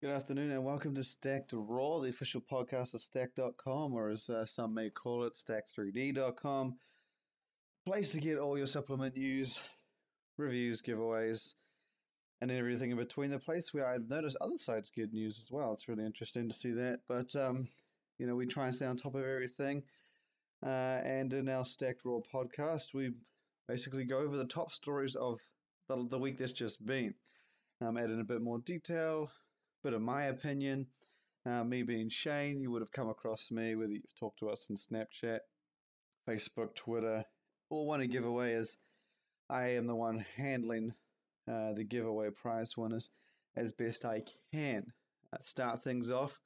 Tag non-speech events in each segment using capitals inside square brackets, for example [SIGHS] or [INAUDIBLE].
Good afternoon and welcome to Stacked Raw, the official podcast of Stack.com, or as uh, some may call it, Stack3D.com. Place to get all your supplement news, reviews, giveaways, and everything in between. The place where I've noticed other sites get news as well. It's really interesting to see that. But, um, you know, we try and stay on top of everything. Uh, and in our Stacked Raw podcast, we basically go over the top stories of the, the week that's just been. Um, add in a bit more detail, bit of my opinion. Uh, me being Shane, you would have come across me whether you've talked to us in Snapchat, Facebook, Twitter. All want to give away is I am the one handling uh, the giveaway prize winners as best I can. Uh, start things off.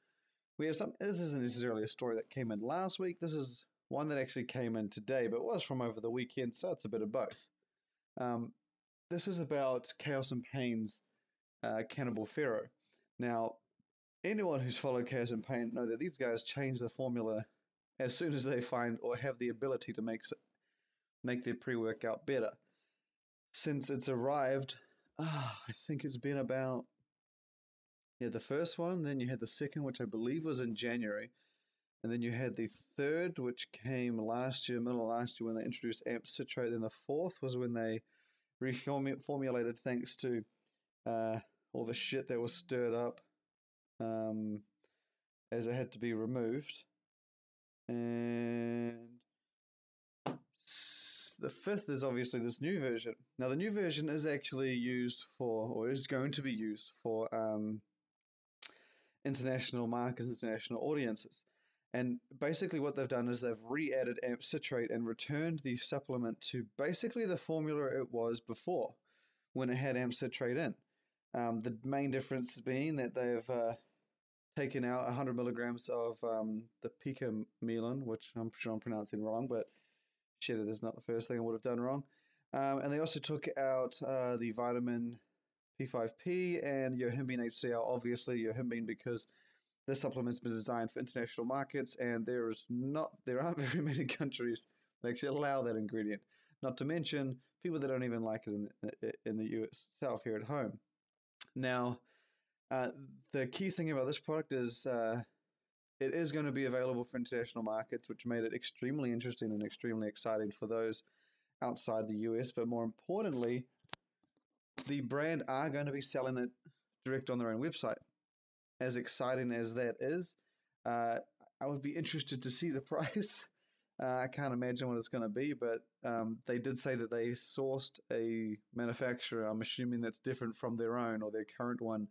We have some. This isn't necessarily a story that came in last week. This is one that actually came in today, but was from over the weekend, so it's a bit of both. Um, this is about Chaos and Pain's uh, Cannibal Ferox. Now, anyone who's followed Chaos and Pain know that these guys change the formula as soon as they find or have the ability to make make their pre-workout better. Since it's arrived, ah, I think it's been about yeah the first one, then you had the second, which I believe was in January, and then you had the third, which came last year, middle of last year when they introduced amp citrate. Then the fourth was when they reformulated thanks to uh, all the shit that was stirred up um, as it had to be removed. And the fifth is obviously this new version. Now, the new version is actually used for, or is going to be used for um, international markets, international audiences. And basically, what they've done is they've re added amp citrate and returned the supplement to basically the formula it was before when it had amp citrate in. Um, the main difference being that they've uh, taken out 100 milligrams of um, the pica melon, which I'm sure I'm pronouncing wrong, but shit, it is not the first thing I would have done wrong. Um, and they also took out uh, the vitamin P5P and yohimbine HCl, obviously yohimbine because this supplement's been designed for international markets, and there is not there aren't [LAUGHS] very many countries that actually allow that ingredient. Not to mention people that don't even like it in the, in the US South here at home. Now, uh, the key thing about this product is uh, it is going to be available for international markets, which made it extremely interesting and extremely exciting for those outside the US. But more importantly, the brand are going to be selling it direct on their own website. As exciting as that is, uh, I would be interested to see the [LAUGHS] price. Uh, I can't imagine what it's going to be, but um, they did say that they sourced a manufacturer. I'm assuming that's different from their own or their current one.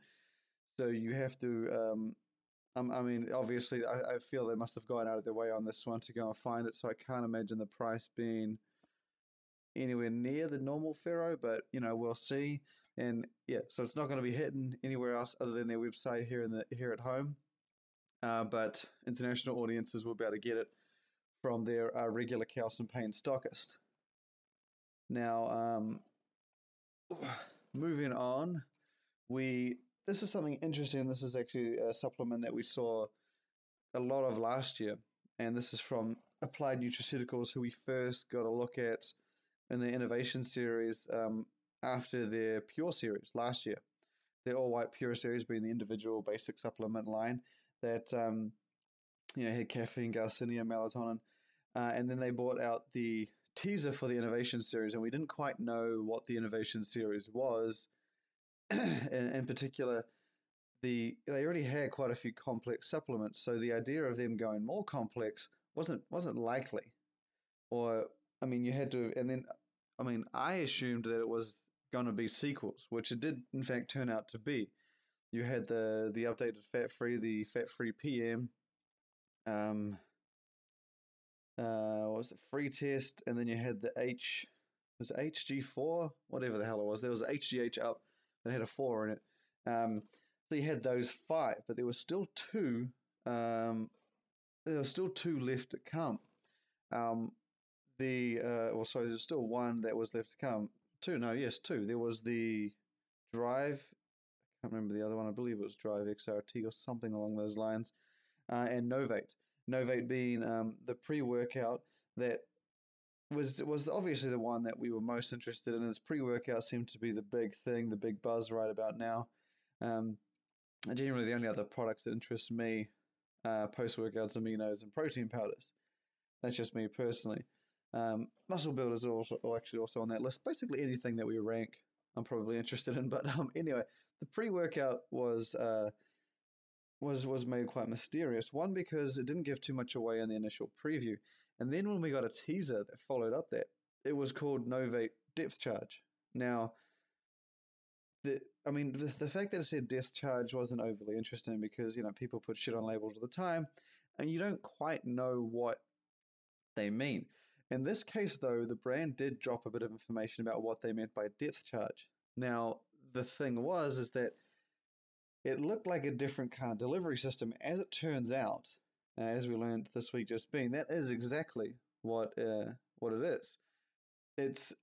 So you have to. Um, um, I mean, obviously, I, feel they must have gone out of their way on this one to go and find it. So I can't imagine the price being anywhere near the normal Ferox, but you know we'll see. And yeah, so it's not going to be hitting anywhere else other than their website here in the here at home. Uh, but international audiences will be able to get it from their uh, regular Chaos and Pain stockist. Now, um, moving on, we this is something interesting. This is actually a supplement that we saw a lot of last year, and this is from Applied Nutriceuticals, who we first got a look at in the innovation series um, after their Pure series last year. Their all white Pure series being the individual basic supplement line that um, you know had caffeine, garcinia, melatonin, uh, and then they brought out the teaser for the innovation series, and we didn't quite know what the innovation series was. [CLEARS THROAT] in, in particular, the they already had quite a few complex supplements, so the idea of them going more complex wasn't wasn't likely. Or I mean, you had to, and then I mean, I assumed that it was going to be sequels, which it did in fact turn out to be. You had the the updated fat free, the fat free PM. Um, uh, what was it free test, and then you had the H was it HG4, whatever the hell it was. There was HGH up that had a four in it. Um, so you had those five, but there were still two. Um, there were still two left to come. Um, the uh, well, sorry, there's still one that was left to come. Two, no, yes, two. There was the Drive. I can't remember the other one. I believe it was Drive XRT or something along those lines, uh, and Novate. Novate being um, the pre-workout that was was obviously the one that we were most interested in. As pre-workout seemed to be the big thing, the big buzz right about now. Um, generally the only other products that interest me uh, post workouts, aminos, and protein powders. That's just me personally. Um, muscle builders are also actually also on that list. Basically anything that we rank, I'm probably interested in. But um, anyway, the pre-workout was uh, was was made quite mysterious. One because it didn't give too much away in the initial preview, and then when we got a teaser that followed up that, it was called Novate Depth Charge. Now, the I mean the, the fact that it said Depth Charge wasn't overly interesting because you know people put shit on labels all the time, and you don't quite know what they mean. In this case, though, the brand did drop a bit of information about what they meant by depth charge. Now, the thing was is that it looked like a different kind of delivery system. As it turns out, uh, as we learned this week just being, that is exactly what uh, what it is. It's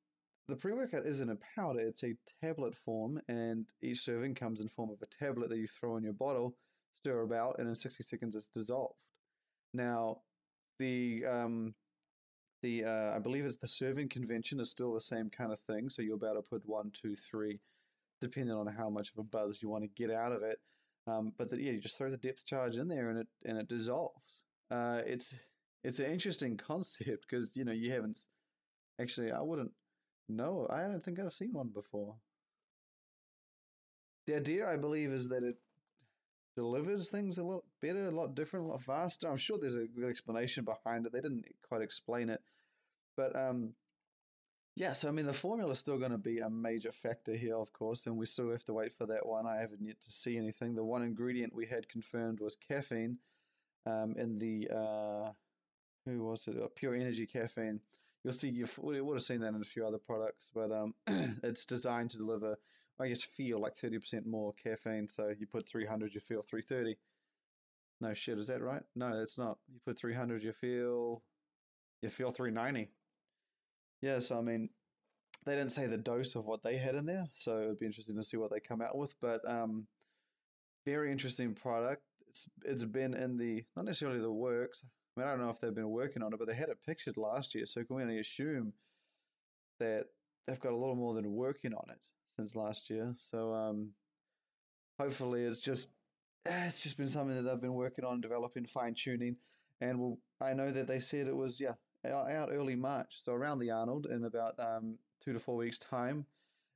the pre-workout isn't a powder; it's a tablet form, and each serving comes in form of a tablet that you throw in your bottle, stir about, and in 60 seconds it's dissolved. Now, the um, the uh, I believe it's the serving convention is still the same kind of thing. So you're about to put one, two, three, depending on how much of a buzz you want to get out of it. Um, but the, yeah, you just throw the depth charge in there and it and it dissolves. Uh, it's it's an interesting concept because you know you haven't actually I wouldn't know I don't think I've seen one before. The idea I believe is that it delivers things a lot better, a lot different, a lot faster. I'm sure there's a good explanation behind it. They didn't quite explain it, but um, yeah. So I mean, the formula is still going to be a major factor here, of course, and we still have to wait for that one. I haven't yet to see anything. The one ingredient we had confirmed was caffeine, um, in the uh, who was it? Uh, pure energy caffeine. You'll see you would have seen that in a few other products, but um, [CLEARS THROAT] it's designed to deliver I guess feel like 30% more caffeine. So you put 300, you feel 330. No shit, is that right? No, that's not. You put 300, you feel you feel 390. Yeah, so I mean, they didn't say the dose of what they had in there, so it'd be interesting to see what they come out with. But um, very interesting product. It's it's been in the not necessarily the works. I mean, I don't know if they've been working on it, but they had it pictured last year, so can we only assume that they've got a little more than working on it since last year. So um, hopefully, it's just eh, it's just been something that they've been working on, developing, fine tuning, and we'll, I know that they said it was yeah out early March, so around the Arnold in about um, two to four weeks time.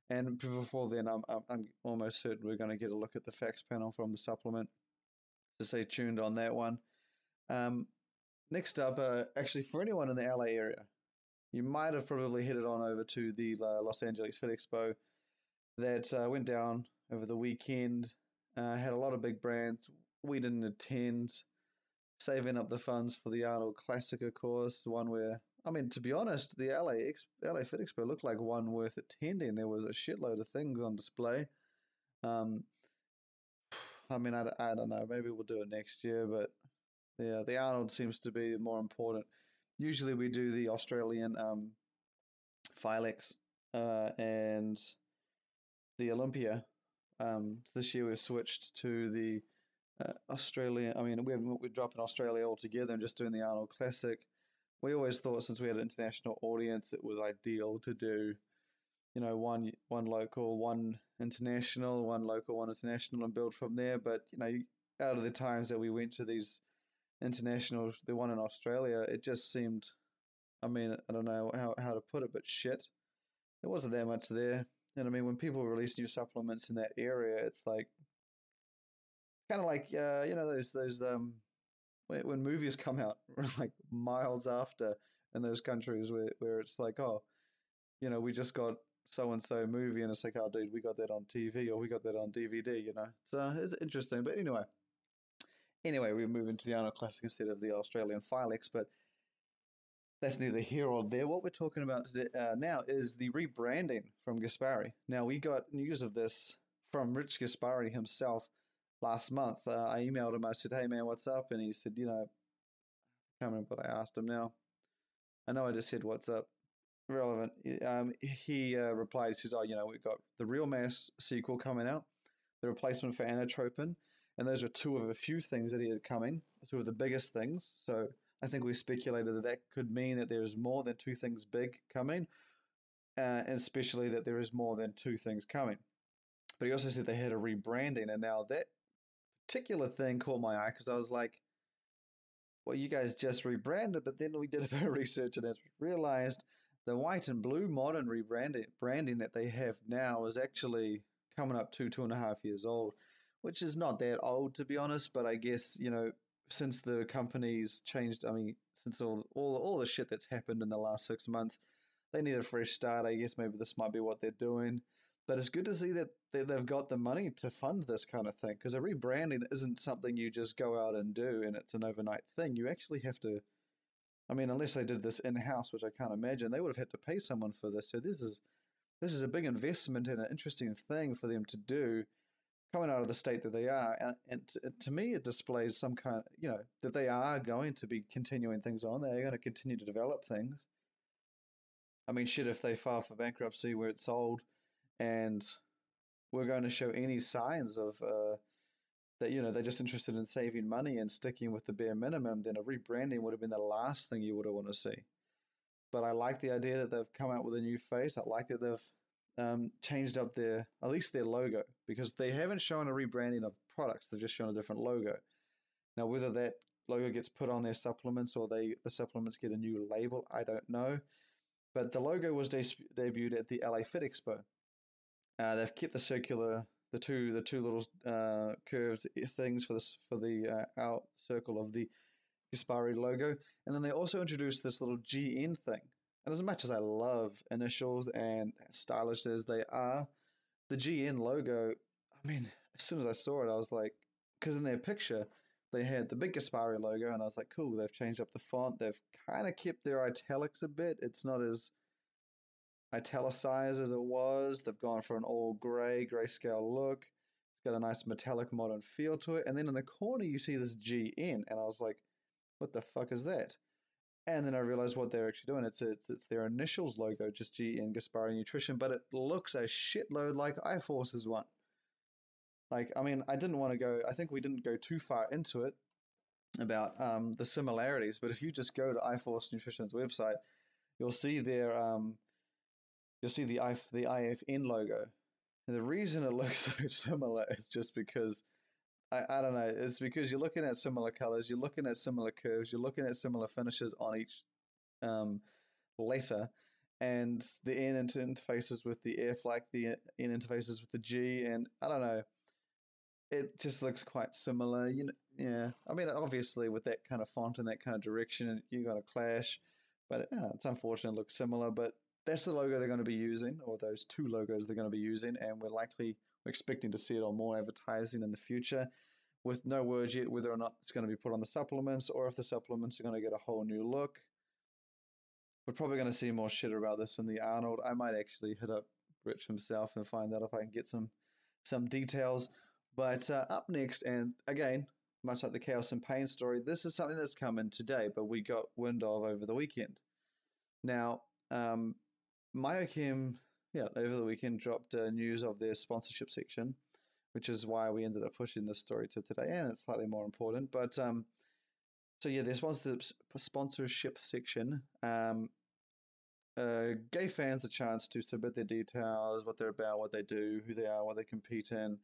And before then, I'm, I'm, almost certain we're going to get a look at the facts panel from the supplement. So stay tuned on that one. Um, next up, uh, actually, for anyone in the LA area, you might have probably headed on over to the uh, Los Angeles Fit Expo that uh, went down over the weekend. Uh, had a lot of big brands. We didn't attend, saving up the funds for the Arnold Classic, of course, the one where I mean, to be honest, the LA LA Fit Expo looked like one worth attending. There was a shitload of things on display. Um, I mean, I, I don't know. Maybe we'll do it next year, but yeah, the Arnold seems to be more important. Usually, we do the Australian um, Filex uh, and the Olympia. Um, this year we've switched to the Australia. I mean, we're, we're dropping Australia altogether and just doing the Arnold Classic. We always thought since we had an international audience, it was ideal to do, you know, one one local, one international, one local, one international, and build from there. But you know, out of the times that we went to these internationals, the one in Australia, it just seemed, I mean, I don't know how, how to put it, but shit. There wasn't that much there. And I mean, when people release new supplements in that area, it's like kind of like uh, you know those those um when, when movies [LAUGHS] come out [LAUGHS] like miles after in those countries where where it's like oh you know we just got so and so movie and it's like oh dude we got that on TV or we got that on DVD you know so it's interesting but anyway anyway we move into the Arnold Classic instead of the Australian Filex but that's neither here or there. What we're talking about today, uh, now is the rebranding from Gaspari. Now, we got news of this from Rich Gaspari himself last month. Uh, I emailed him. I said, "Hey, man, what's up?" And he said, "You know, I can't remember what I asked him now. I know I just said what's up. Relevant." Um, he uh, replied, "He says, oh, you know, we've got the Real Mass sequel coming out, the replacement for Anatropin, and those are two of a few things that he had coming. Two of the biggest things. So." I think we speculated that that could mean that there is more than two things big coming, uh, and especially that there is more than two things coming. But he also said they had a rebranding, and now that particular thing caught my eye because I was like, well, you guys just rebranded, but then we did a [LAUGHS] bit of research and realized the white and blue modern rebranding branding that they have now is actually coming up to two and a half years old, which is not that old to be honest. But I guess you know since the company's changed, I mean, since all all all the shit that's happened in the last six months, they need a fresh start. I guess maybe this might be what they're doing. But it's good to see that they've got the money to fund this kind of thing because a rebranding isn't something you just go out and do and it's an overnight thing. You actually have to. I mean, unless they did this in house, which I can't imagine, they would have had to pay someone for this. So this is this is a big investment and an interesting thing for them to do, coming out of the state that they are. And, and to, to me, it displays some kind, you know, that they are going to be continuing things on. They're going to continue to develop things. I mean, shit, if they file for bankruptcy where it's sold and we're going to show any signs of uh, that you know they're just interested in saving money and sticking with the bare minimum, then a rebranding would have been the last thing you would have want to see. But I like the idea that they've come out with a new face. I like that they've um, changed up their at least their logo because they haven't shown a rebranding of products. They've just shown a different logo. Now, whether that logo gets put on their supplements or they the supplements get a new label, I don't know. But the logo was de- debuted at the LA Fit Expo, uh, they've kept the circular, the two, the two little uh, curved things for this for the uh, out circle of the Gaspari logo, and then they also introduced this little GN thing. And as much as I love initials and stylish as they are, the GN logo, I mean, as soon as I saw it, I was like, because in their picture, they had the big Gaspari logo, and I was like, cool, they've changed up the font. They've kind of kept their italics a bit. It's not as italicized as it was. They've gone for an all grey, grayscale look. It's got a nice metallic modern feel to it. And then in the corner, you see this GN, and I was like, what the fuck is that? And then I realized what they're actually doing. It's it's, it's their initials logo, just GN Gaspari Nutrition, but it looks a shitload like iForce's one. Like, I mean, I didn't want to go, I think we didn't go too far into it about um, the similarities, but if you just go to iForce Nutrition's website, you'll see their um, you'll see the IF, the IFN logo. And the reason it looks [LAUGHS] so similar is just because I, I don't know. It's because you're looking at similar colors, you're looking at similar curves, you're looking at similar finishes on each um, letter, and the N interfaces with the F, like the N interfaces with the G, and I don't know. It just looks quite similar, you know. Yeah, I mean, obviously with that kind of font and that kind of direction, you got a clash, but yeah, it's unfortunate. It looks similar, but that's the logo they're going to be using, or those two logos they're going to be using, and we're likely we're expecting to see it on more advertising in the future. With no word yet whether or not it's going to be put on the supplements, or if the supplements are going to get a whole new look. We're probably going to see more shit about this in the Arnold. I might actually hit up Rich himself and find out if I can get some some details. But uh, up next, and again, much like the chaos and pain story, this is something that's come in today, but we got wind of over the weekend. Now, um, Myochem, yeah, over the weekend dropped uh, news of their sponsorship section, which is why we ended up pushing this story to today, and it's slightly more important. But um, so yeah, their sponsorship sponsorship section um, uh, gave fans the chance to submit their details, what they're about, what they do, who they are, what they compete in,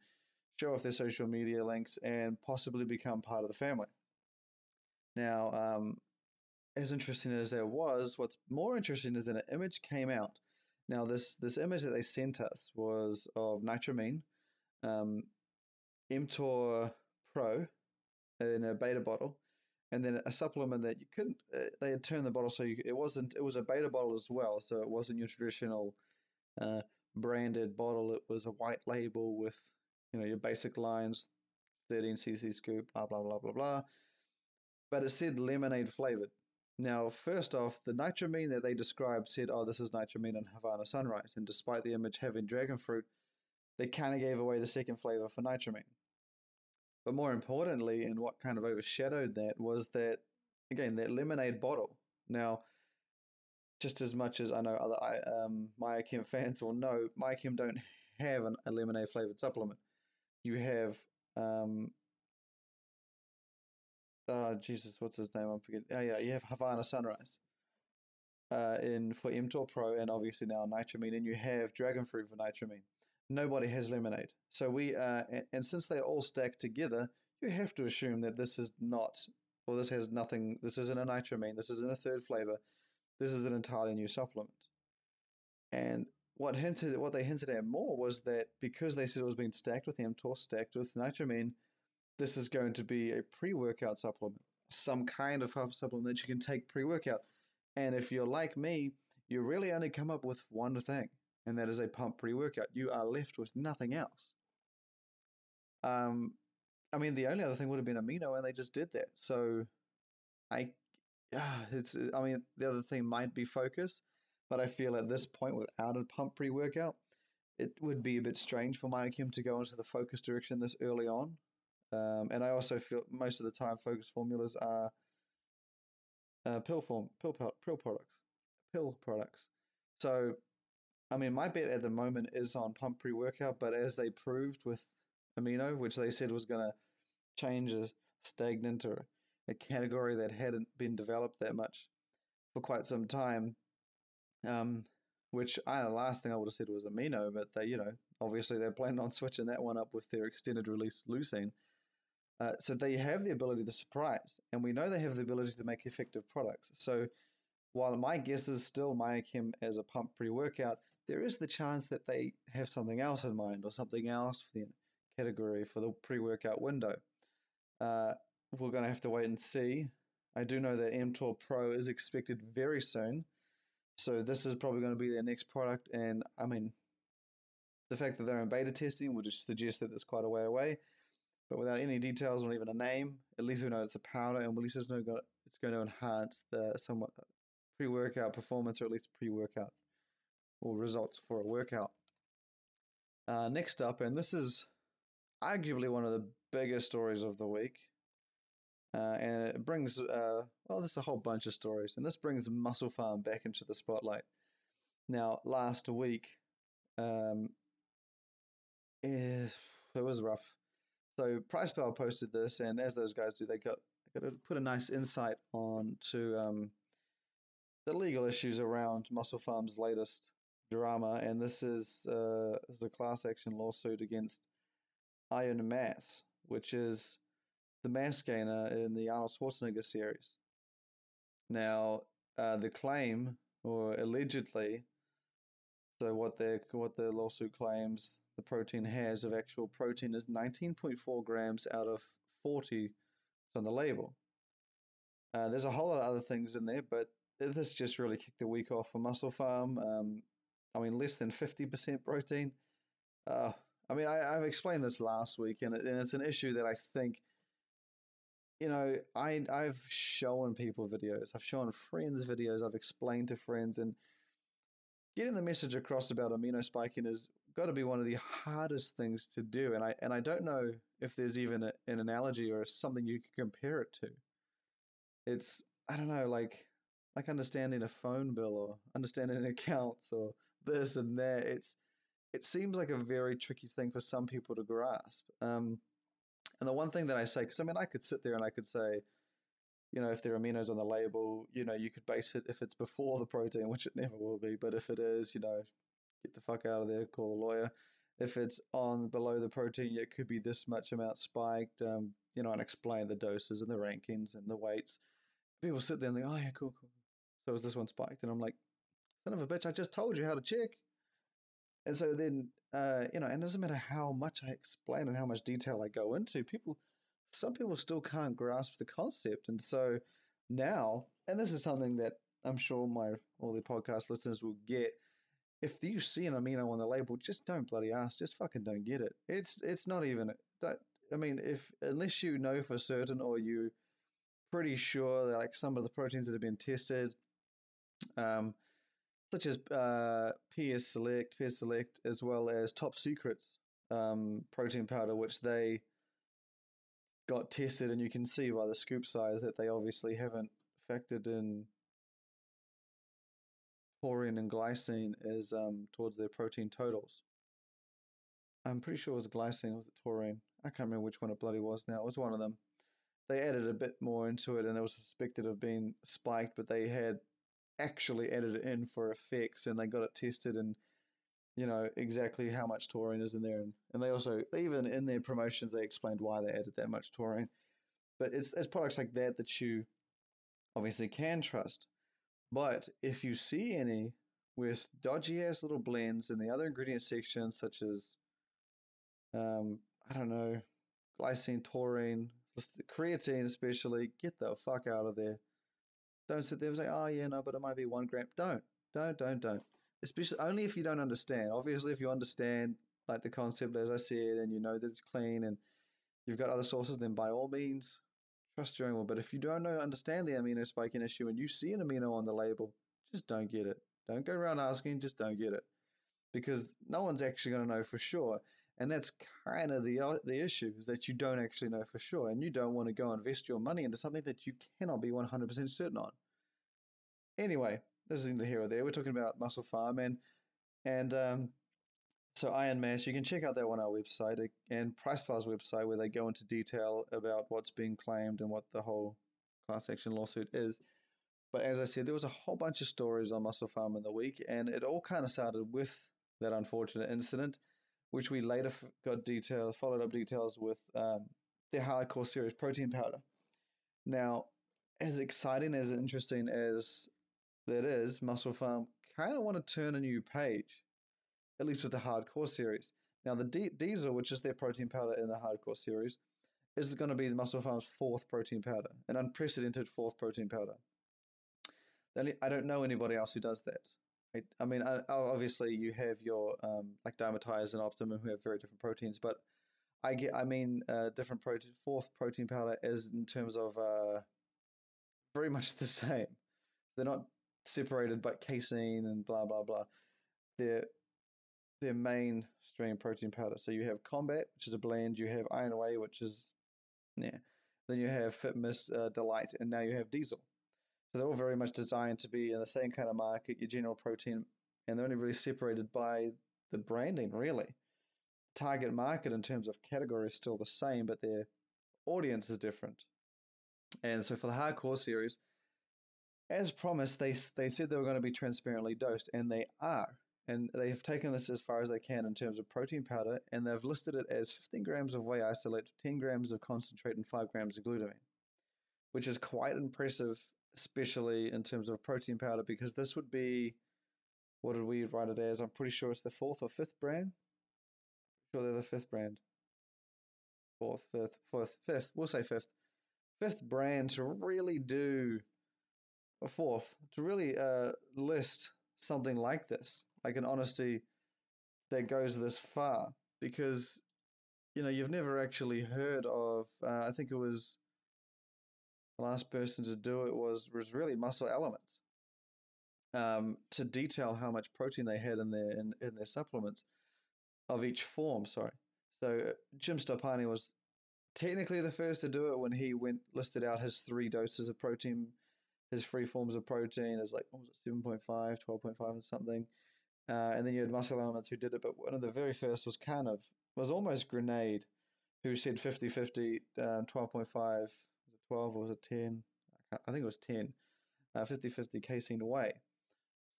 show off their social media links, and possibly become part of the family. Now, um, as interesting as that was, what's more interesting is that an image came out. Now, this this image that they sent us was of nitramine, um, mTOR Pro, in a beta bottle, and then a supplement that you couldn't. Uh, they had turned the bottle so you, it wasn't. It was a beta bottle as well, so it wasn't your traditional uh, branded bottle. It was a white label with you know your basic lines, 13 cc scoop, blah blah blah blah blah. But it said lemonade flavored. Now, first off, the nitramine that they described said, oh, this is nitramine and Havana Sunrise. And despite the image having dragon fruit, they kind of gave away the second flavor for nitramine. But more importantly, and what kind of overshadowed that was that, again, that lemonade bottle. Now, just as much as I know other um, Myochem fans will know, Myochem don't have an, a lemonade flavored supplement. You have um, uh, Jesus, what's his name? I'm forgetting. Oh, yeah, you have Havana Sunrise uh, in for mTOR Pro, and obviously now nitramine, and you have Dragon Fruit for nitramine. Nobody has lemonade. So we, uh, and, and since they're all stack together, you have to assume that this is not, or this has nothing, this isn't a nitramine, this isn't a third flavor, this is an entirely new supplement. And what hinted, what they hinted at more was that because they said it was being stacked with mTOR, stacked with nitramine, this is going to be a pre-workout supplement, some kind of supplement that you can take pre-workout. And if you're like me, you really only come up with one thing, and that is a pump pre-workout. You are left with nothing else. Um, I mean, the only other thing would have been amino, and they just did that. So, I, yeah, it's. I mean, the other thing might be focus, but I feel at this point, without a pump pre-workout, it would be a bit strange for Myochem to go into the focus direction this early on. Um, and I also feel most of the time focus formulas are uh, pill form, pill, pill products, pill products. So, I mean, my bet at the moment is on pump pre-workout, but as they proved with amino, which they said was going to change a stagnant or a category that hadn't been developed that much for quite some time. Um, which I the last thing I would have said was amino, but they, you know, obviously they're planning on switching that one up with their extended release leucine. Uh, so they have the ability to surprise, and we know they have the ability to make effective products. So while my guess is still Myochem as a pump pre-workout, there is the chance that they have something else in mind or something else for the category for the pre-workout window. Uh, we're going to have to wait and see. I do know that mTOR Pro is expected very soon, so this is probably going to be their next product. And I mean, the fact that they're in beta testing would just suggest that it's quite a way away. But without any details or even a name, at least we know it's a powder, and at least it's going to enhance the somewhat pre-workout performance, or at least pre-workout or results for a workout. Uh, next up, and this is arguably one of the biggest stories of the week. Uh, and it brings, uh, well, there's a whole bunch of stories, and this brings MusclePharm back into the spotlight. Now, last week, um, eh, it was rough. So PricePlow posted this, and as those guys do, they got got to put a nice insight on to um, the legal issues around MusclePharm's latest drama, and this is, uh, this is a class action lawsuit against Iron Mass, which is the mass gainer in the Arnold Schwarzenegger series. Now, uh, the claim, or allegedly, so what the what the lawsuit claims the protein has of actual protein is 19.4 grams out of 40 on the label. Uh, there's a whole lot of other things in there, but this just really kicked the week off for MusclePharm. Um, I mean, less than 50% protein. Uh, I mean, I, have explained this last week, and, it, and it's an issue that I think, you know, I, I've shown people videos, I've shown friends videos, I've explained to friends, and getting the message across about amino spiking has got to be one of the hardest things to do. And I and I don't know if there's even a, an analogy or something you can compare it to. It's I don't know, like like understanding a phone bill or understanding [LAUGHS] accounts or this and that. It's it seems like a very tricky thing for some people to grasp. Um, and the one thing that I say, because I mean, I could sit there and I could say, you know, if there are aminos on the label, you know, you could base it if it's before the protein, which it never will be. But if it is, you know, get the fuck out of there, call a lawyer. If it's on below the protein, it could be this much amount spiked, um, you know, and explain the doses and the rankings and the weights. People sit there and they, go, oh yeah, cool, cool. So is this one spiked? And I'm like, son of a bitch, I just told you how to check. And so then, uh, you know, and it doesn't matter how much I explain and how much detail I go into, people, some people still can't grasp the concept. And so now, and this is something that I'm sure my all the podcast listeners will get. If you see an amino on the label, just don't bloody ask. Just fucking don't get it. It's it's not even that. I mean, if unless you know for certain or you pretty sure that like some of the proteins that have been tested, um, such as uh, PS Select, PS Select, as well as Top Secrets um, protein powder, which they got tested, and you can see by the scoop size that they obviously haven't factored in taurine and glycine as um, towards their protein totals. I'm pretty sure it was glycine, was it taurine? I can't remember which one it bloody was now. It was one of them. They added a bit more into it, and it was suspected of being spiked, but they had actually added it in for effects and they got it tested and you know exactly how much taurine is in there, and, and they also even in their promotions they explained why they added that much taurine. But it's it's products like that that you obviously can trust. But if you see any with dodgy ass little blends in the other ingredient section, such as um, I don't know, glycine, taurine, creatine especially, get the fuck out of there. Don't sit there and say, oh yeah, no, but it might be one gram. Don't, don't, don't, don't. Especially only if you don't understand. Obviously, if you understand like the concept, as I said, and you know that it's clean and you've got other sources, then by all means, trust your own one. But if you don't know, understand the amino spiking issue and you see an amino on the label, just don't get it. Don't go around asking, just don't get it. Because no one's actually going to know for sure. And that's kind of the the issue is that you don't actually know for sure, and you don't want to go invest your money into something that you cannot be 100% certain on. Anyway, this is neither here or there. We're talking about MusclePharm and and um, so Iron Mass. You can check out that on our website and PricePlow's website where they go into detail about what's being claimed and what the whole class action lawsuit is. But as I said, there was a whole bunch of stories on MusclePharm in the week, and it all kind of started with that unfortunate incident which we later got detail followed up details with um, their hardcore series protein powder. Now, as exciting as interesting as that is, MusclePharm kind of want to turn a new page, at least with the hardcore series. Now, the D- Diesel, which is their protein powder in the hardcore series, is going to be the MusclePharm's fourth protein powder, an unprecedented fourth protein powder. I don't know anybody else who does that. I, I mean, I, obviously you have your um, like Dymatize and Optimum who have very different proteins, but I get, I mean, uh, different protein. Fourth protein powder is in terms of uh, very much [LAUGHS] the same. They're not separated by casein and blah blah blah. They're their mainstream protein powder. So you have Combat, which is a blend. You have Iron Whey, which is yeah. Then you have FitMiss uh, Delight, and now you have Diesel. So they're all very much designed to be in the same kind of market, your general protein, and they're only really separated by the branding, really. Target market in terms of category is still the same, but their audience is different. And so for the hardcore series, as promised, they they said they were going to be transparently dosed, and they are. And they have taken this as far as they can in terms of protein powder, and they've listed it as 15 grams of whey isolate, 10 grams of concentrate, and 5 grams of glutamine, which is quite impressive especially in terms of protein powder, because this would be what did we write it as? I'm pretty sure it's the fourth or fifth brand. Sure, they're the fifth brand. Fourth, fifth, fourth, fifth. We'll say fifth. Fifth brand to really do a fourth to really uh, list something like this, like an honesty that goes this far, because you know you've never actually heard of. Uh, I think it was the last person to do it was was really muscle elements. Um, to detail how much protein they had in their in, in their supplements of each form. Sorry, so uh, Jim Stoppani was technically the first to do it when he went listed out his three doses of protein, his three forms of protein is like what was it 7.5, 12.5 or something. Uh, and then you had muscle elements who did it, but one of the very first was kind of was almost Grenade, who said 50-50, um, 12.5 12 or was it 10? I think it was 10. Uh, 50-50 casein away.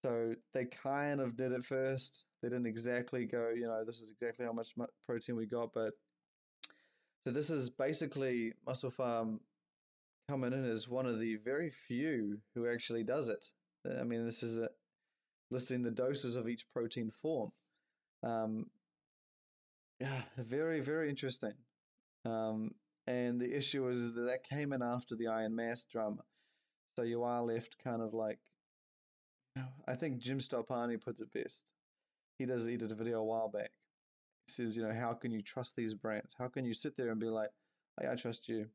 So they kind of did it first. They didn't exactly go, you know, this is exactly how much protein we got, but so this is basically MusclePharm coming in as one of the very few who actually does it. I mean, this is a, listing the doses of each protein form. Um, yeah, very very interesting. Um, and the issue is that that came in after the Iron Mass drama. So you are left kind of like, I think Jim Stoppani puts it best. He does. He did a video a while back. He says, you know, how can you trust these brands? How can you sit there and be like, hey, I trust you.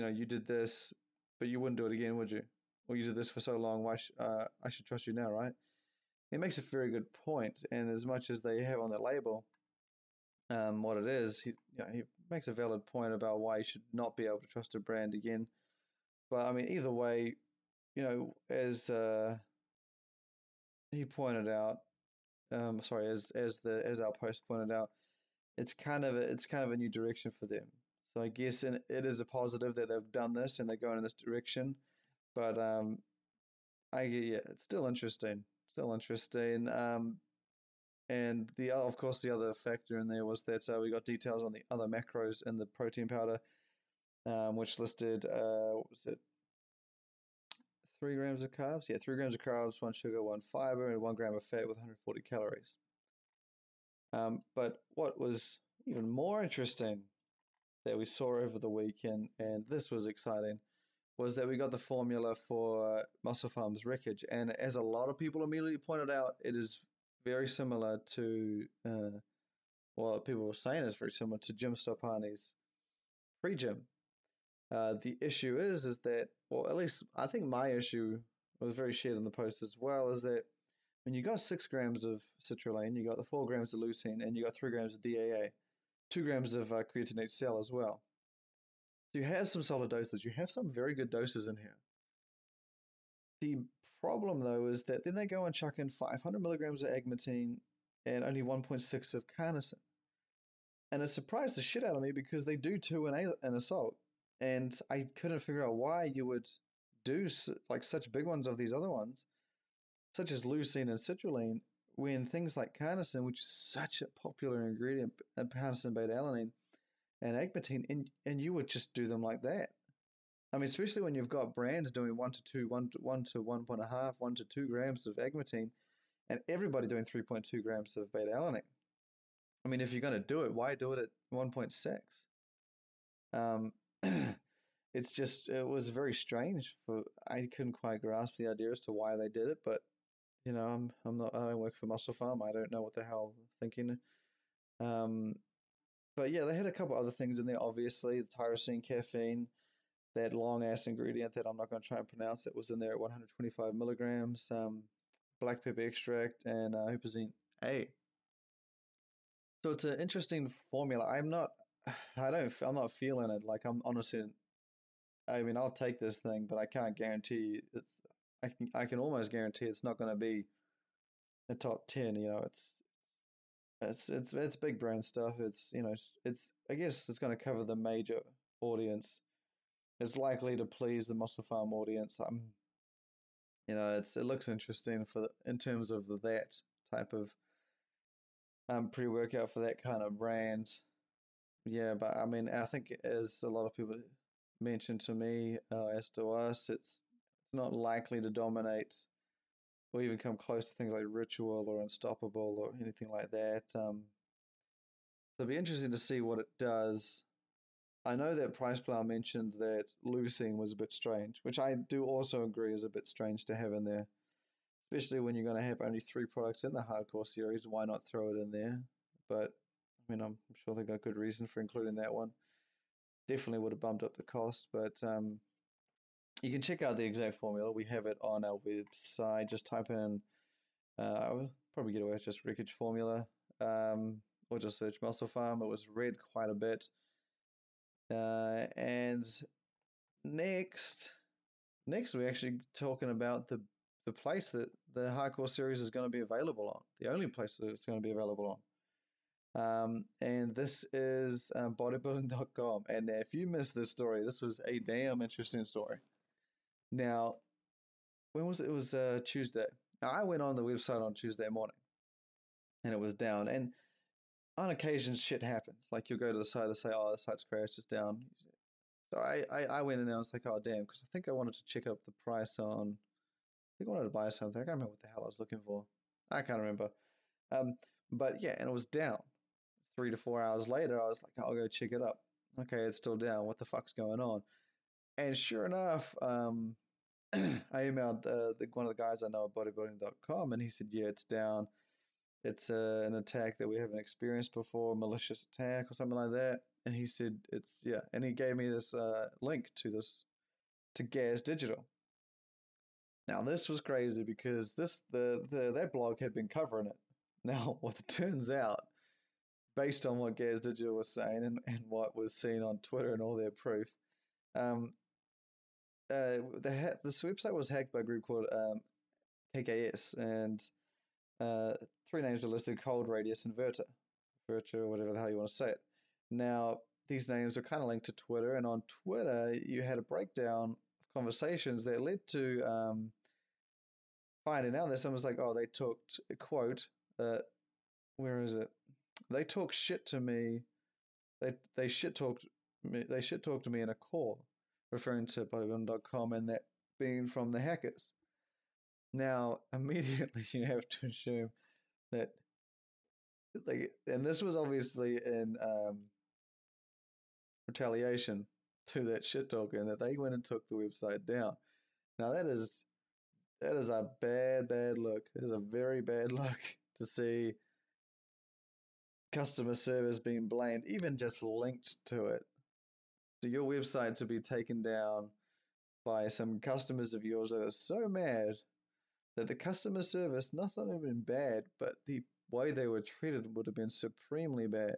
You know, you did this, but you wouldn't do it again, would you? Or you did this for so long. Why? Sh- uh, I should trust you now, right? It makes a very good point, and as much as they have on the label, um, what it is, he, you know, he makes a valid point about why you should not be able to trust a brand again. But I mean, either way, you know, as uh, he pointed out, um, sorry, as as the as our post pointed out, it's kind of a, it's kind of a new direction for them. So I guess it is a positive that they've done this and they're going in this direction. But um, I yeah, it's still interesting, still interesting. Um, and the of course the other factor in there was that uh, we got details on the other macros in the protein powder, um, which listed uh, what was it? Three grams of carbs. Yeah, three grams of carbs, one sugar, one fiber, and one gram of fat with 140 calories. Um, but what was even more interesting that we saw over the weekend, and this was exciting, was that we got the formula for MusclePharm's wreckage. And as a lot of people immediately pointed out, it is very similar to, uh, well, people were saying it's very similar to Jim Stoppani's Pre-JYM. Uh, the issue is, is that, well, at least I think my issue was very shared in the post as well, is that when you got six grams of citrulline, you got the four grams of leucine, and you got three grams of DAA, two grams of uh, creatine HCl as well. So you have some solid doses. You have some very good doses in here. The problem, though, is that then they go and chuck in 500 milligrams of agmatine and only 1.6 of carnosine. And it surprised the shit out of me because they do two in, a, in assault. And I couldn't figure out why you would do like such big ones of these other ones, such as leucine and citrulline, when things like carnosine, which is such a popular ingredient, and carnosine beta alanine and agmatine, and, and you would just do them like that. I mean, especially when you've got brands doing one to two, one to one to one point half, one to two grams of agmatine, and everybody doing three point two grams of beta alanine. I mean, if you're going to do it, why do it at one point six? Um, [CLEARS THROAT] it's just it was very strange. For I couldn't quite grasp the idea as to why they did it, but you know, I'm I'm not I don't work for MusclePharm. I don't know what the hell I'm thinking. Um, but yeah, they had a couple other things in there. Obviously, the tyrosine, caffeine, that long ass ingredient that I'm not going to try and pronounce that was in there at 125 milligrams, um, black pepper extract, and uh, huperzine A. So it's an interesting formula. I'm not, I don't, I'm not feeling it. Like I'm honestly, I mean, I'll take this thing, but I can't guarantee it's. I can, I can almost guarantee it's not going to be a top ten. You know, it's, it's, it's, it's big brand stuff. It's, you know, it's, I guess it's going to cover the major audience It's likely to please the MusclePharm audience. Um, you know, it's it looks interesting for in terms of that type of um, pre workout for that kind of brand. Yeah, but I mean, I think as a lot of people mentioned to me, uh, as to us, it's not likely to dominate or even come close to things like Ritual or Unstoppable or anything like that. Um, so it'll be interesting to see what it does I know that Price Plow mentioned that leucine was a bit strange, which I do also agree is a bit strange to have in there. Especially when you're going to have only three products in the hardcore series, why not throw it in there? But I mean, I'm sure they got good reason for including that one. Definitely would have bumped up the cost, but um, you can check out the exact formula. We have it on our website. Just type in, uh, I'll probably get away with just wreckage formula, um, or just search MusclePharm. It was read quite a bit. Uh, and next, next we're actually talking about the the place that the hardcore series is going to be available on. The only place that it's going to be available on. Um, and this is um, bodybuilding.com. And if you missed this story, this was a damn interesting story. Now, when was it? It was uh, Tuesday. Now, I went on the website on Tuesday morning and it was down. And on occasion shit happens. Like you'll go to the site and say, "Oh, the site's crashed, it's down." So I, I, I went in and I was like, "Oh, damn," because I think I wanted to check up the price on. I think I wanted to buy something. I can't remember what the hell I was looking for. I can't remember. Um, but yeah, and it was down. Three to four hours later, I was like, "I'll go check it up." Okay, it's still down. What the fuck's going on? And sure enough, um, [CLEARS THROAT] I emailed uh, the, one of the guys I know at bodybuilding.com, and he said, "Yeah, it's down." it's uh, an attack that we haven't experienced before, malicious attack or something like that. And he said it's yeah, and he gave me this uh, link to this to Gaz Digital. Now this was crazy because this the, the that blog had been covering it. [LAUGHS] Now what it turns out, based on what Gaz Digital was saying and, and what was seen on Twitter and all their proof, um, uh, the this website was hacked by a group called um, KKS and uh, three names are listed cold radius inverter, virtual, whatever the hell you want to say it. Now, these names are kind of linked to Twitter, and on Twitter, you had a breakdown of conversations that led to um, finding out that someone's like, oh, they talked a quote, uh, where is it? They talk shit to me. They they shit talked me. They shit talked to me in a call, referring to Polygon.com and that being from the hackers. Now, [LAUGHS] immediately you have to assume that they, and this was obviously in um, retaliation to that shit talking that they went and took the website down. Now that is that is a bad, bad look. It is a very bad [LAUGHS] look to see customer service being blamed, even just linked to it. To your website to be taken down by some customers of yours that are so mad that the customer service not only been bad, but the way they were treated would have been supremely bad.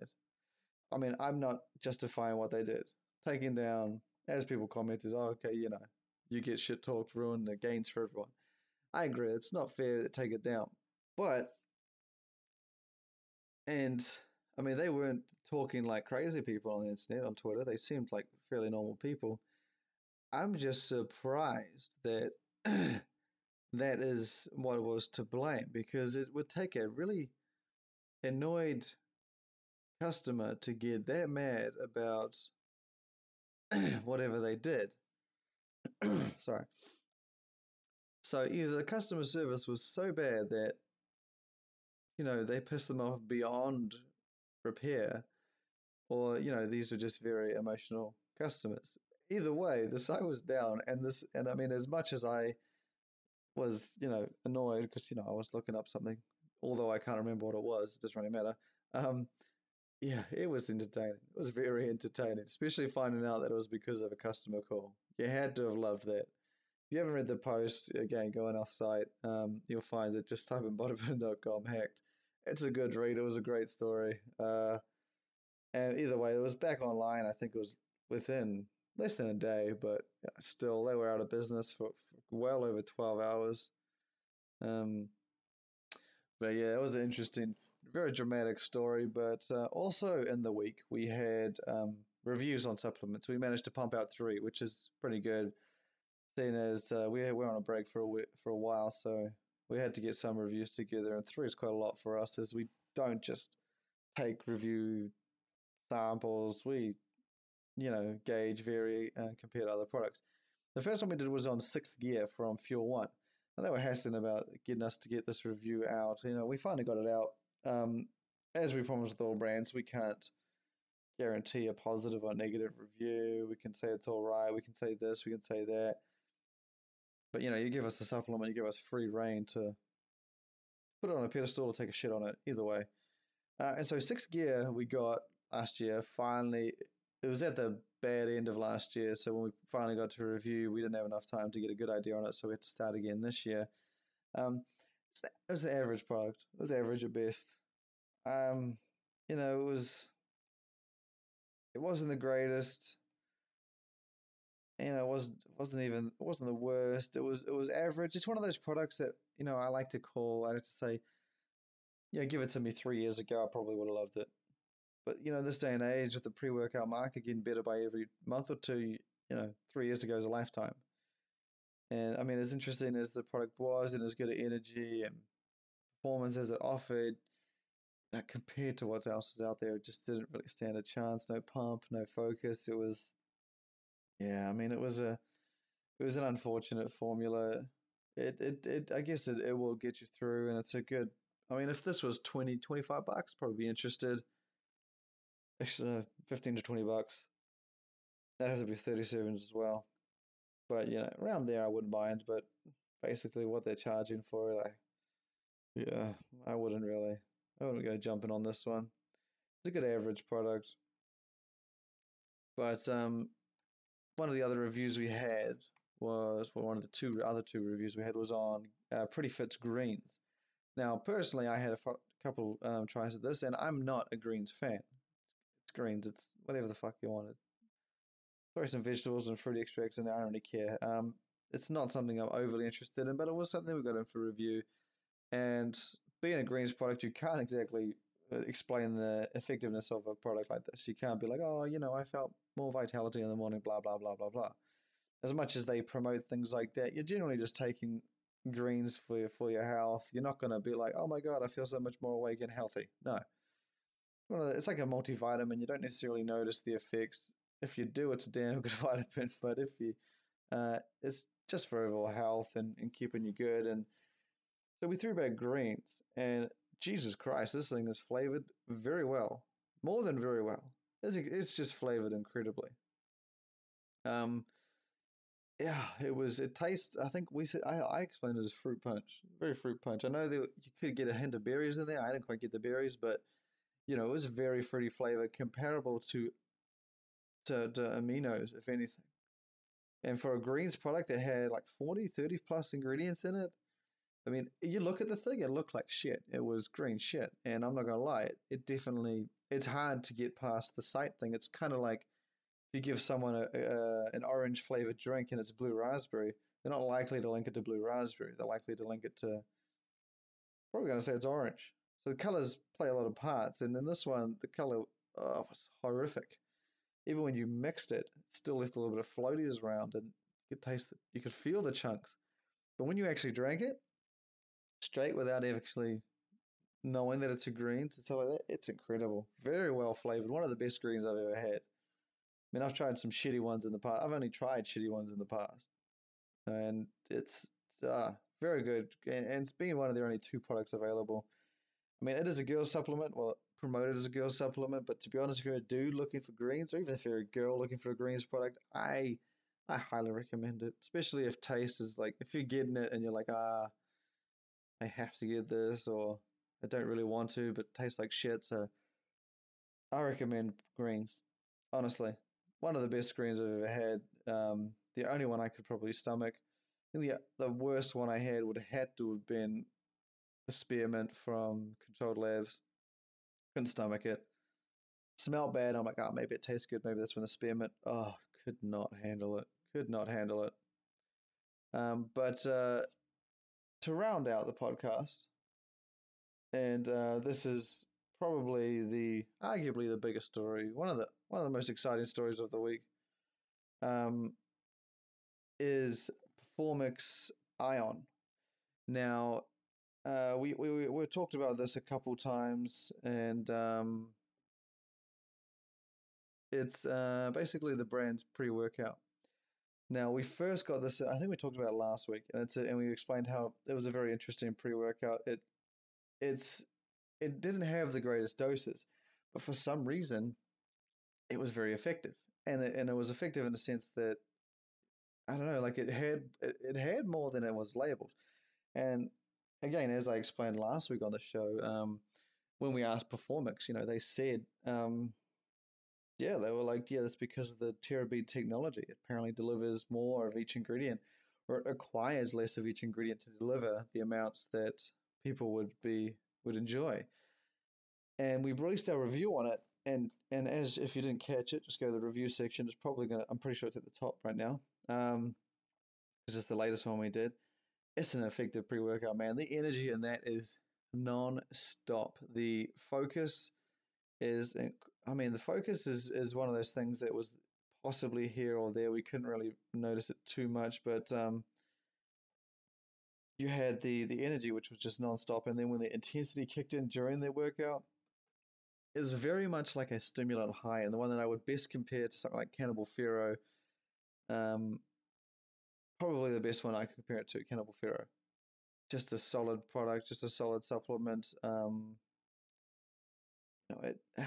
I mean, I'm not justifying what they did. Taking down, as people commented, oh, okay, you know, you get shit talked, ruin the gains for everyone. I agree, it's not fair to take it down. But, and I mean, they weren't talking like crazy people on the internet, on Twitter. They seemed like fairly normal people. I'm just surprised that [CLEARS THROAT] that is what was to blame because it would take a really annoyed customer to get that mad about [CLEARS THROAT] whatever they did. [CLEARS THROAT] Sorry. So either the customer service was so bad that you know they pissed them off beyond repair, or you know these are just very emotional customers. Either way, the site was down, and this, and I mean, as much as I was, you know, annoyed because you know I was looking up something, although I can't remember what it was. It doesn't really matter. Um, yeah, it was entertaining. It was very [LAUGHS] entertaining, especially finding out that it was because of a customer call. You had to have loved that. If you haven't read the post, again, go on our site. Um, you'll find that just type in bodyburn.com [LAUGHS] hacked. It's a good read. It was a great story. Uh, and either way, it was back online. I think it was within less than a day, but still, they were out of business for, for well over 12 hours. Um, but yeah, it was an interesting, very dramatic story. But uh, also in the week, we had um, reviews on supplements. We managed to pump out three, which is pretty good, seeing as uh, we were on a break for a, for a while. So we had to get some reviews together, and three is quite a lot for us, as we don't just take review samples. We, you know, gauge, vary, and compare to other products. The first one we did was on sixth gear from Fuel One. And they were hassling about getting us to get this review out. You know, we finally got it out. Um, as we promised with all brands, we can't guarantee a positive or negative review. We can say it's all right. We can say this. We can say that. But you know, you give us a supplement, you give us free reign to put it on a pedestal or take a shit on it. Either way. Uh, and so six gear we got last year. Finally, it was at the bad end of last year. So when we finally got to review, we didn't have enough time to get a good idea on it. So we had to start again this year. Um, it was an average product. It was average at best. Um, you know, it was. It wasn't the greatest. You know, it wasn't wasn't even wasn't the worst. It was it was average. It's one of those products that you know I like to call. I like to say, yeah, give it to me three years ago, I probably would have loved it. But you know, this day and age, with the pre-workout market getting better by every month or two, you know, three years ago is a lifetime. And I mean, as interesting as the product was, and as good at energy and performance as it offered, compared to what else is out there, it just didn't really stand a chance. No pump, no focus. It was, yeah, I mean, it was a, it was an unfortunate formula. It, it, it I guess it, it will get you through, and it's a good. I mean, if this was 20, 25 bucks, probably be interested extra 15 to 20 bucks. That has to be 37s as well. But, you know, around there I wouldn't mind, but basically what they're charging for it, I, yeah, I wouldn't really. I wouldn't go jumping on this one. It's a good average product. But um, one of the other reviews we had was well, one of the two other two reviews we had was on uh, Pretty Fits Greens. Now, personally, I had a f- couple um, tries at this, and I'm not a greens fan It's greens. It's whatever the fuck you want. Throw some vegetables and fruit extracts in there. I don't really care. Um, it's not something I'm overly interested in, but it was something we got in for review. And being a greens product, you can't exactly uh, explain the effectiveness of a product like this. You can't be like, oh, you know, I felt more vitality in the morning, blah, blah, blah, blah, blah. As much as they promote things like that, you're generally just taking greens for your, for your health. You're not going to be like, oh my god, I feel so much more awake and healthy. No, it's like a multivitamin. You don't necessarily notice the effects. If you do, it's a damn [LAUGHS] good vitamin. But if you, uh, it's just for overall health and, and keeping you good. And so we threw back greens, and Jesus Christ, this thing is flavored very well, more than very well. It's, just flavored incredibly. Um, yeah, it was. It tastes. I think we said. I, I explained it as fruit punch, very fruit punch. I know that you could get a hint of berries in there. I didn't quite get the berries, but you know, it was a very fruity flavor, comparable to to, to aminos, if anything. And for a greens product that had like 40, 30 plus ingredients in it, I mean, you look at the thing, it looked like shit. It was green shit. And I'm not going to lie, it, it definitely, it's hard to get past the sight thing. It's kind of like if you give someone a, a, an orange flavored drink and it's blue raspberry, they're not likely to link it to blue raspberry. They're likely to link it to, probably going to say it's orange. So the colors play a lot of parts. And in this one, the color oh, was horrific. Even when you mixed it, it still left a little bit of floaties around and you could taste it. You could feel the chunks. But when you actually drank it, straight without actually knowing that it's a green to tell you that, it's incredible. Very well flavored. One of the best greens I've ever had. I mean, I've tried some shitty ones in the past. I've only tried shitty ones in the past. And it's uh, very good. And it's been one of the only two products available. I mean, it is a girl supplement. Well, promoted as a girl supplement, but to be honest, if you're a dude looking for greens, or even if you're a girl looking for a greens product, I I highly recommend it. Especially if taste is like if you're getting it and you're like, ah, I have to get this, or I don't really want to, but tastes like shit. So I recommend greens. Honestly, one of the best greens I've ever had. Um, the only one I could probably stomach. the the worst one I had would have had to have been the spearmint from Controlled Labs. Couldn't stomach it. Smelled bad. I'm like, oh, maybe it tastes good. Maybe that's when the spearmint. Oh, could not handle it. Could not handle it. Um, but uh, to round out the podcast, and uh, this is probably the arguably the biggest story, one of the one of the most exciting stories of the week, um, is Performix Ion. Now, uh, we, we we talked about this a couple times, and um, it's uh, basically the brand's pre-workout. Now we first got this. I think we talked about last week, and it's a, and we explained how it was a very interesting pre-workout. It it's it didn't have the greatest doses, but for some reason, it was very effective, and it, and it was effective in the sense that I don't know, like it had it, it had more than it was labeled, and again, as I explained last week on the show, um, when we asked Performix, you know, they said, um, yeah, they were like, yeah, that's because of the TeraBead technology. It apparently delivers more of each ingredient, or it acquires less of each ingredient to deliver the amounts that people would be would enjoy. And we released our review on it, and and as if you didn't catch it, just go to the review section. It's probably gonna. I'm pretty sure it's at the top right now. Um, it's just the latest one we did it's an effective pre workout, man. The energy in that is non stop. The focus is, I mean, the focus is, is one of those things that was possibly here or there. We couldn't really notice it too much, but um, you had the, the energy, which was just non stop. And then when the intensity kicked in during their workout, it was very much like a stimulant high. And the one that I would best compare to something like Cannibal Ferox. Um, probably the best one I could compare it to, Cannibal Ferox. Just a solid product, just a solid supplement. Um, you know, it, [SIGHS]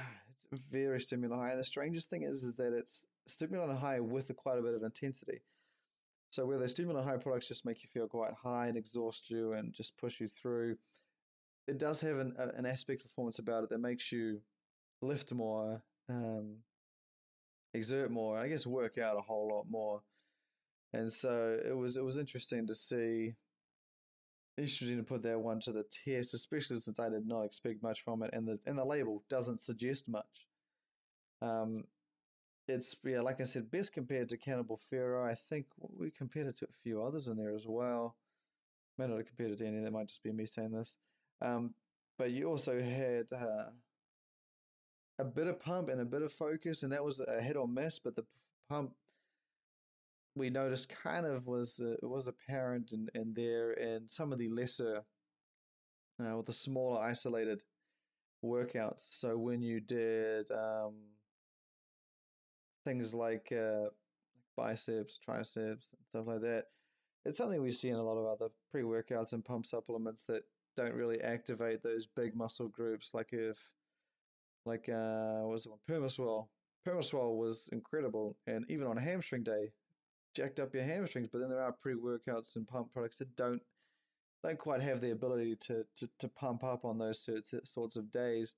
very stimulant high. And the strangest thing is, is that it's stimulant high with a, quite a bit of intensity. So where the stimulant high products just make you feel quite high and exhaust you and just push you through, it does have an, an aspect performance about it that makes you lift more, um, exert more, I guess work out a whole lot more and so it was it was interesting to see interesting to put that one to the test, especially since I did not expect much from it, and the and the label doesn't suggest much. Um, it's yeah, like I said, best compared to Cannibal Ferox. I think we compared it to a few others in there as well. May not have compared it to any. That might just be me saying this. Um, but you also had uh, a bit of pump and a bit of focus, and that was a hit or miss. But the pump we noticed kind of was uh, was apparent in, in there and some of the lesser, uh, the smaller isolated workouts. So when you did um, things like uh, biceps, triceps, and stuff like that, it's something we see in a lot of other pre workouts and pump supplements that don't really activate those big muscle groups. Like if, like uh, what was it one? Permaswell. Permaswell was incredible, and even on a hamstring day, jacked up your hamstrings. But then there are pre workouts and pump products that don't don't quite have the ability to, to, to pump up on those sorts of days.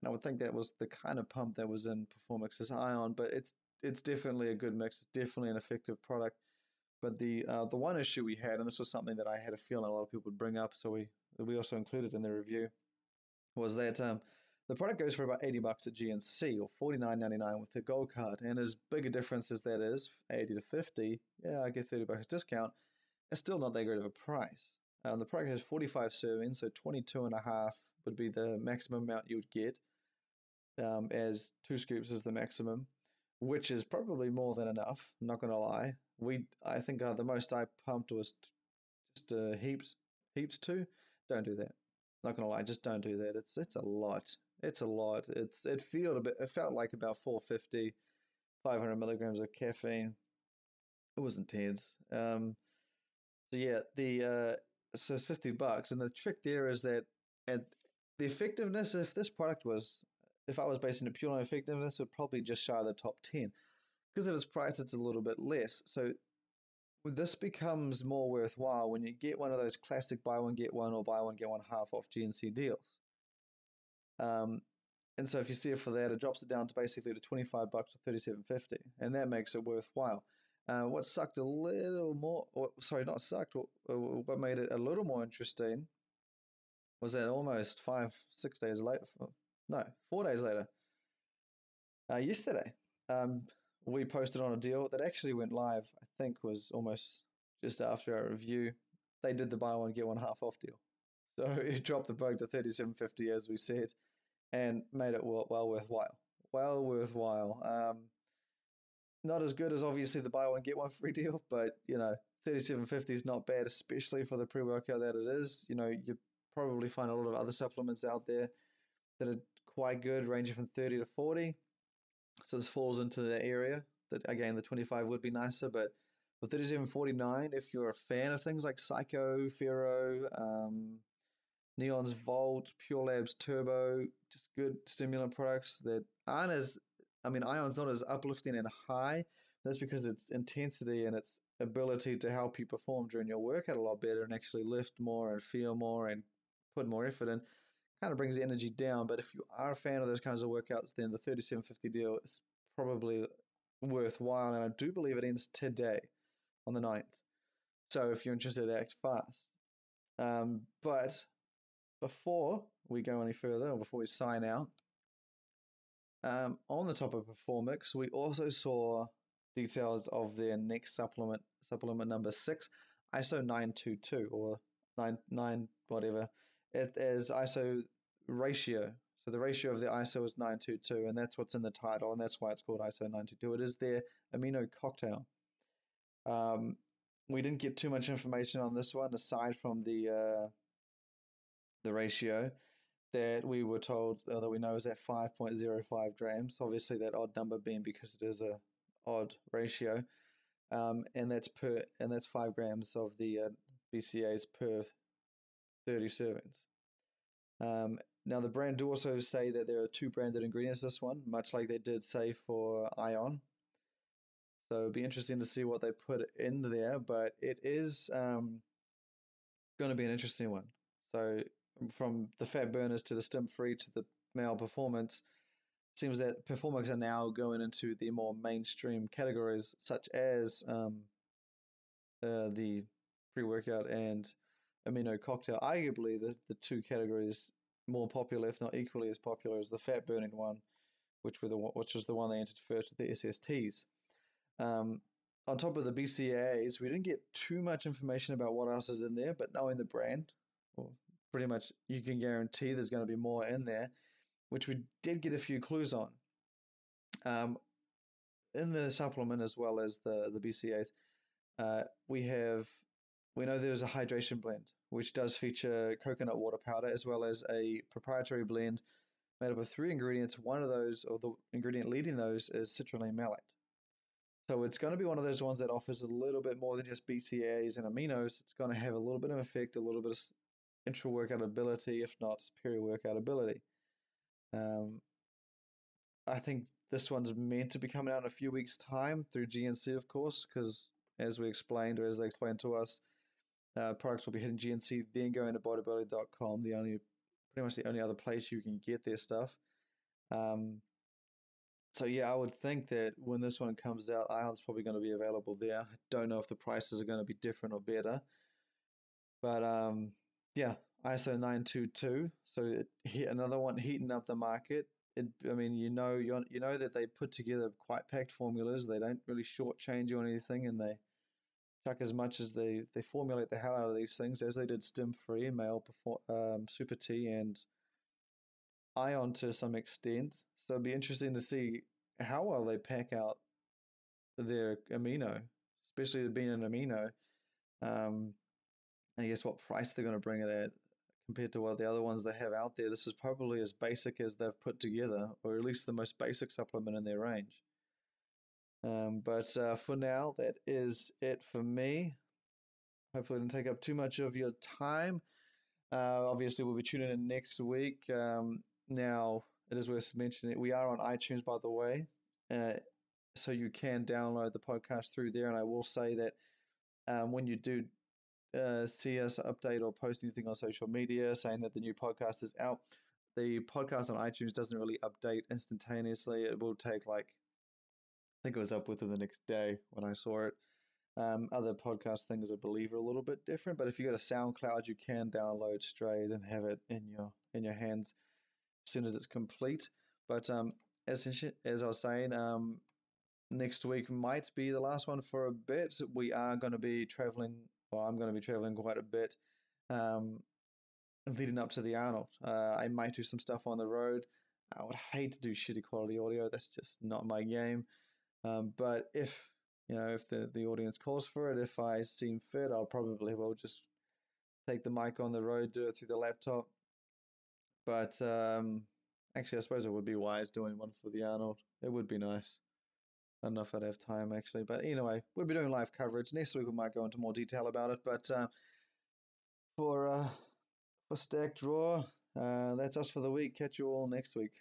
And I would think that was the kind of pump that was in Performix's Ion, but it's it's definitely a good mix. It's definitely an effective product. But the uh, the one issue we had, and this was something that I had a feeling a lot of people would bring up, so we we also included in the review, was that um, the product goes for about eighty bucks at GNC or forty nine ninety nine with the gold card, and as big a difference as that is, eighty to fifty, yeah, I get thirty bucks discount. It's still not that great of a price. Um, the product has forty five servings, so twenty two and a half would be the maximum amount you would get, um, as two scoops is the maximum which is probably more than enough. Not gonna lie. We, I think uh, the most I pumped was t- just uh, heaps, heaps two. Don't do that. Not gonna lie, just don't do that. It's it's a lot. It's a lot. It's it felt a bit. It felt like about 450, 500 milligrams of caffeine. It was intense. Um, so yeah, the uh, so it's 50 bucks, and the trick there is that and the effectiveness. If this product was if I was basing it purely on effectiveness, it would probably just shy of the top 10. Because of its price, it's a little bit less. So this becomes more worthwhile when you get one of those classic buy one, get one, or buy one, get one half off GNC deals. Um, and so if you see it for that, it drops it down to basically to 25 bucks or 37.50, and that makes it worthwhile. Uh, what sucked a little more, or, sorry, not sucked, what, what made it a little more interesting was that almost five, six days later, no, four days later, uh, yesterday, um, we posted on a deal that actually went live. I think was almost just after our review. They did the buy one get one half off deal, so [LAUGHS] it dropped the bug to thirty seven fifty as we said, and made it well, well worthwhile. Well worthwhile. Um, not as good as obviously the buy one get one [LAUGHS] free deal, but you know thirty seven fifty is not bad, especially for the pre workout that it is. You know you probably find a lot of other supplements out there that are quite good, ranging from 30 to 40. So this falls into the area that again the 25 would be nicer, but for 37.49, if you're a fan of things like Psycho, Ferox, um, Neon's Volt, Pure Labs Turbo, just good stimulant products that aren't as, I mean, Ion's not as uplifting and high. That's because its intensity and its ability to help you perform during your workout a lot better and actually lift more and feel more and put more effort in kind of brings the energy down. But if you are a fan of those kinds of workouts, then the 3750 deal is probably worthwhile. And I do believe it ends today on the 9th. So if you're interested, act fast. Um, but before we go any further, or before we sign out, um, on the top of Performix, we also saw details of their next supplement, supplement number six, ISO 922 or 9, 9 whatever. It is ISO ratio. So the ratio of the ISO is 922, and that's what's in the title, and that's why it's called ISO 922. It is their amino cocktail. Um, we didn't get too much information on this one aside from the uh, the ratio that we were told uh, that we know is at 5.05 grams. Obviously, that odd number being because it is a odd ratio, um, and that's per and that's five grams of the uh, BCAAs per 30 servings. Um, now, the brand do also say that there are two branded ingredients this one, much like they did say for Ion. So it'd be interesting to see what they put in there, but it is um, going to be an interesting one. So from the fat burners to the stim free to the male performance, seems that Performix are now going into the more mainstream categories such as um, uh, the pre workout and amino cocktail. Arguably, the, the two categories more popular, if not equally as popular, as the fat burning one, which were the which was the one they entered first with the SSTs. Um, on top of the BCAAs, we didn't get too much information about what else is in there, but knowing the brand, well, pretty much you can guarantee there's going to be more in there, which we did get a few clues on. Um, in the supplement as well as the the BCAAs, uh, we have we know there's a hydration blend which does feature coconut water powder as well as a proprietary blend made up of three ingredients. One of those, or the ingredient leading those, is citrulline malate. So it's going to be one of those ones that offers a little bit more than just BCAAs and aminos. It's going to have a little bit of effect, a little bit of intra workout ability, if not superior workout ability. Um, I think this one's meant to be coming out in a few weeks' time through GNC, of course, because as we explained, or as they explained to us, uh, products will be hitting GNC, then going to bodybuilding.com, the only, pretty much the only other place you can get their stuff. Um, so yeah, I would think that when this one comes out, Ion's probably going to be available there. I don't know if the prices are going to be different or better, but um, yeah, ISO 922. So it, another one heating up the market. It, I mean, you know, you know that they put together quite packed formulas. They don't really shortchange you on anything, and they chuck as much as they they formulate the hell out of these things, as they did Stim Free, Male Perform, um, Super T, and Ion to some extent. So it'd be interesting to see how well they pack out their amino, especially being an amino. Um, I guess what price they're going to bring it at compared to what the other ones they have out there. This is probably as basic as they've put together, or at least the most basic supplement in their range. Um, but uh, for now, that is it for me. Hopefully, it didn't take up too much of your time. Uh, obviously, we'll be tuning in next week. Um, now, it is worth mentioning we are on iTunes, by the way, uh, so you can download the podcast through there. And I will say that um, when you do uh, see us update or post anything on social media saying that the new podcast is out, the podcast on iTunes doesn't really update instantaneously. It will take like, I think it was up within the next day when I saw it. Um, other podcast things, I believe, are a little bit different. But if you go to SoundCloud, you can download straight and have it in your in your hands as soon as it's complete. But um, as as I was saying, um, next week might be the last one for a bit. We are going to be traveling well, I'm going to be traveling quite a bit um, leading up to the Arnold. Uh, I might do some stuff on the road. I would hate to do shitty quality audio. That's just not my game. Um, but if you know, if the, the audience calls for it, if I seem fit, I'll probably will just take the mic on the road, do it through the laptop. But um, actually, I suppose it would be wise doing one for the Arnold. It would be nice. I don't know if I'd have time actually, but anyway, we'll be doing live coverage next week. We might go into more detail about it, but uh, for uh, for Stacked Raw, uh, that's us for the week. Catch you all next week.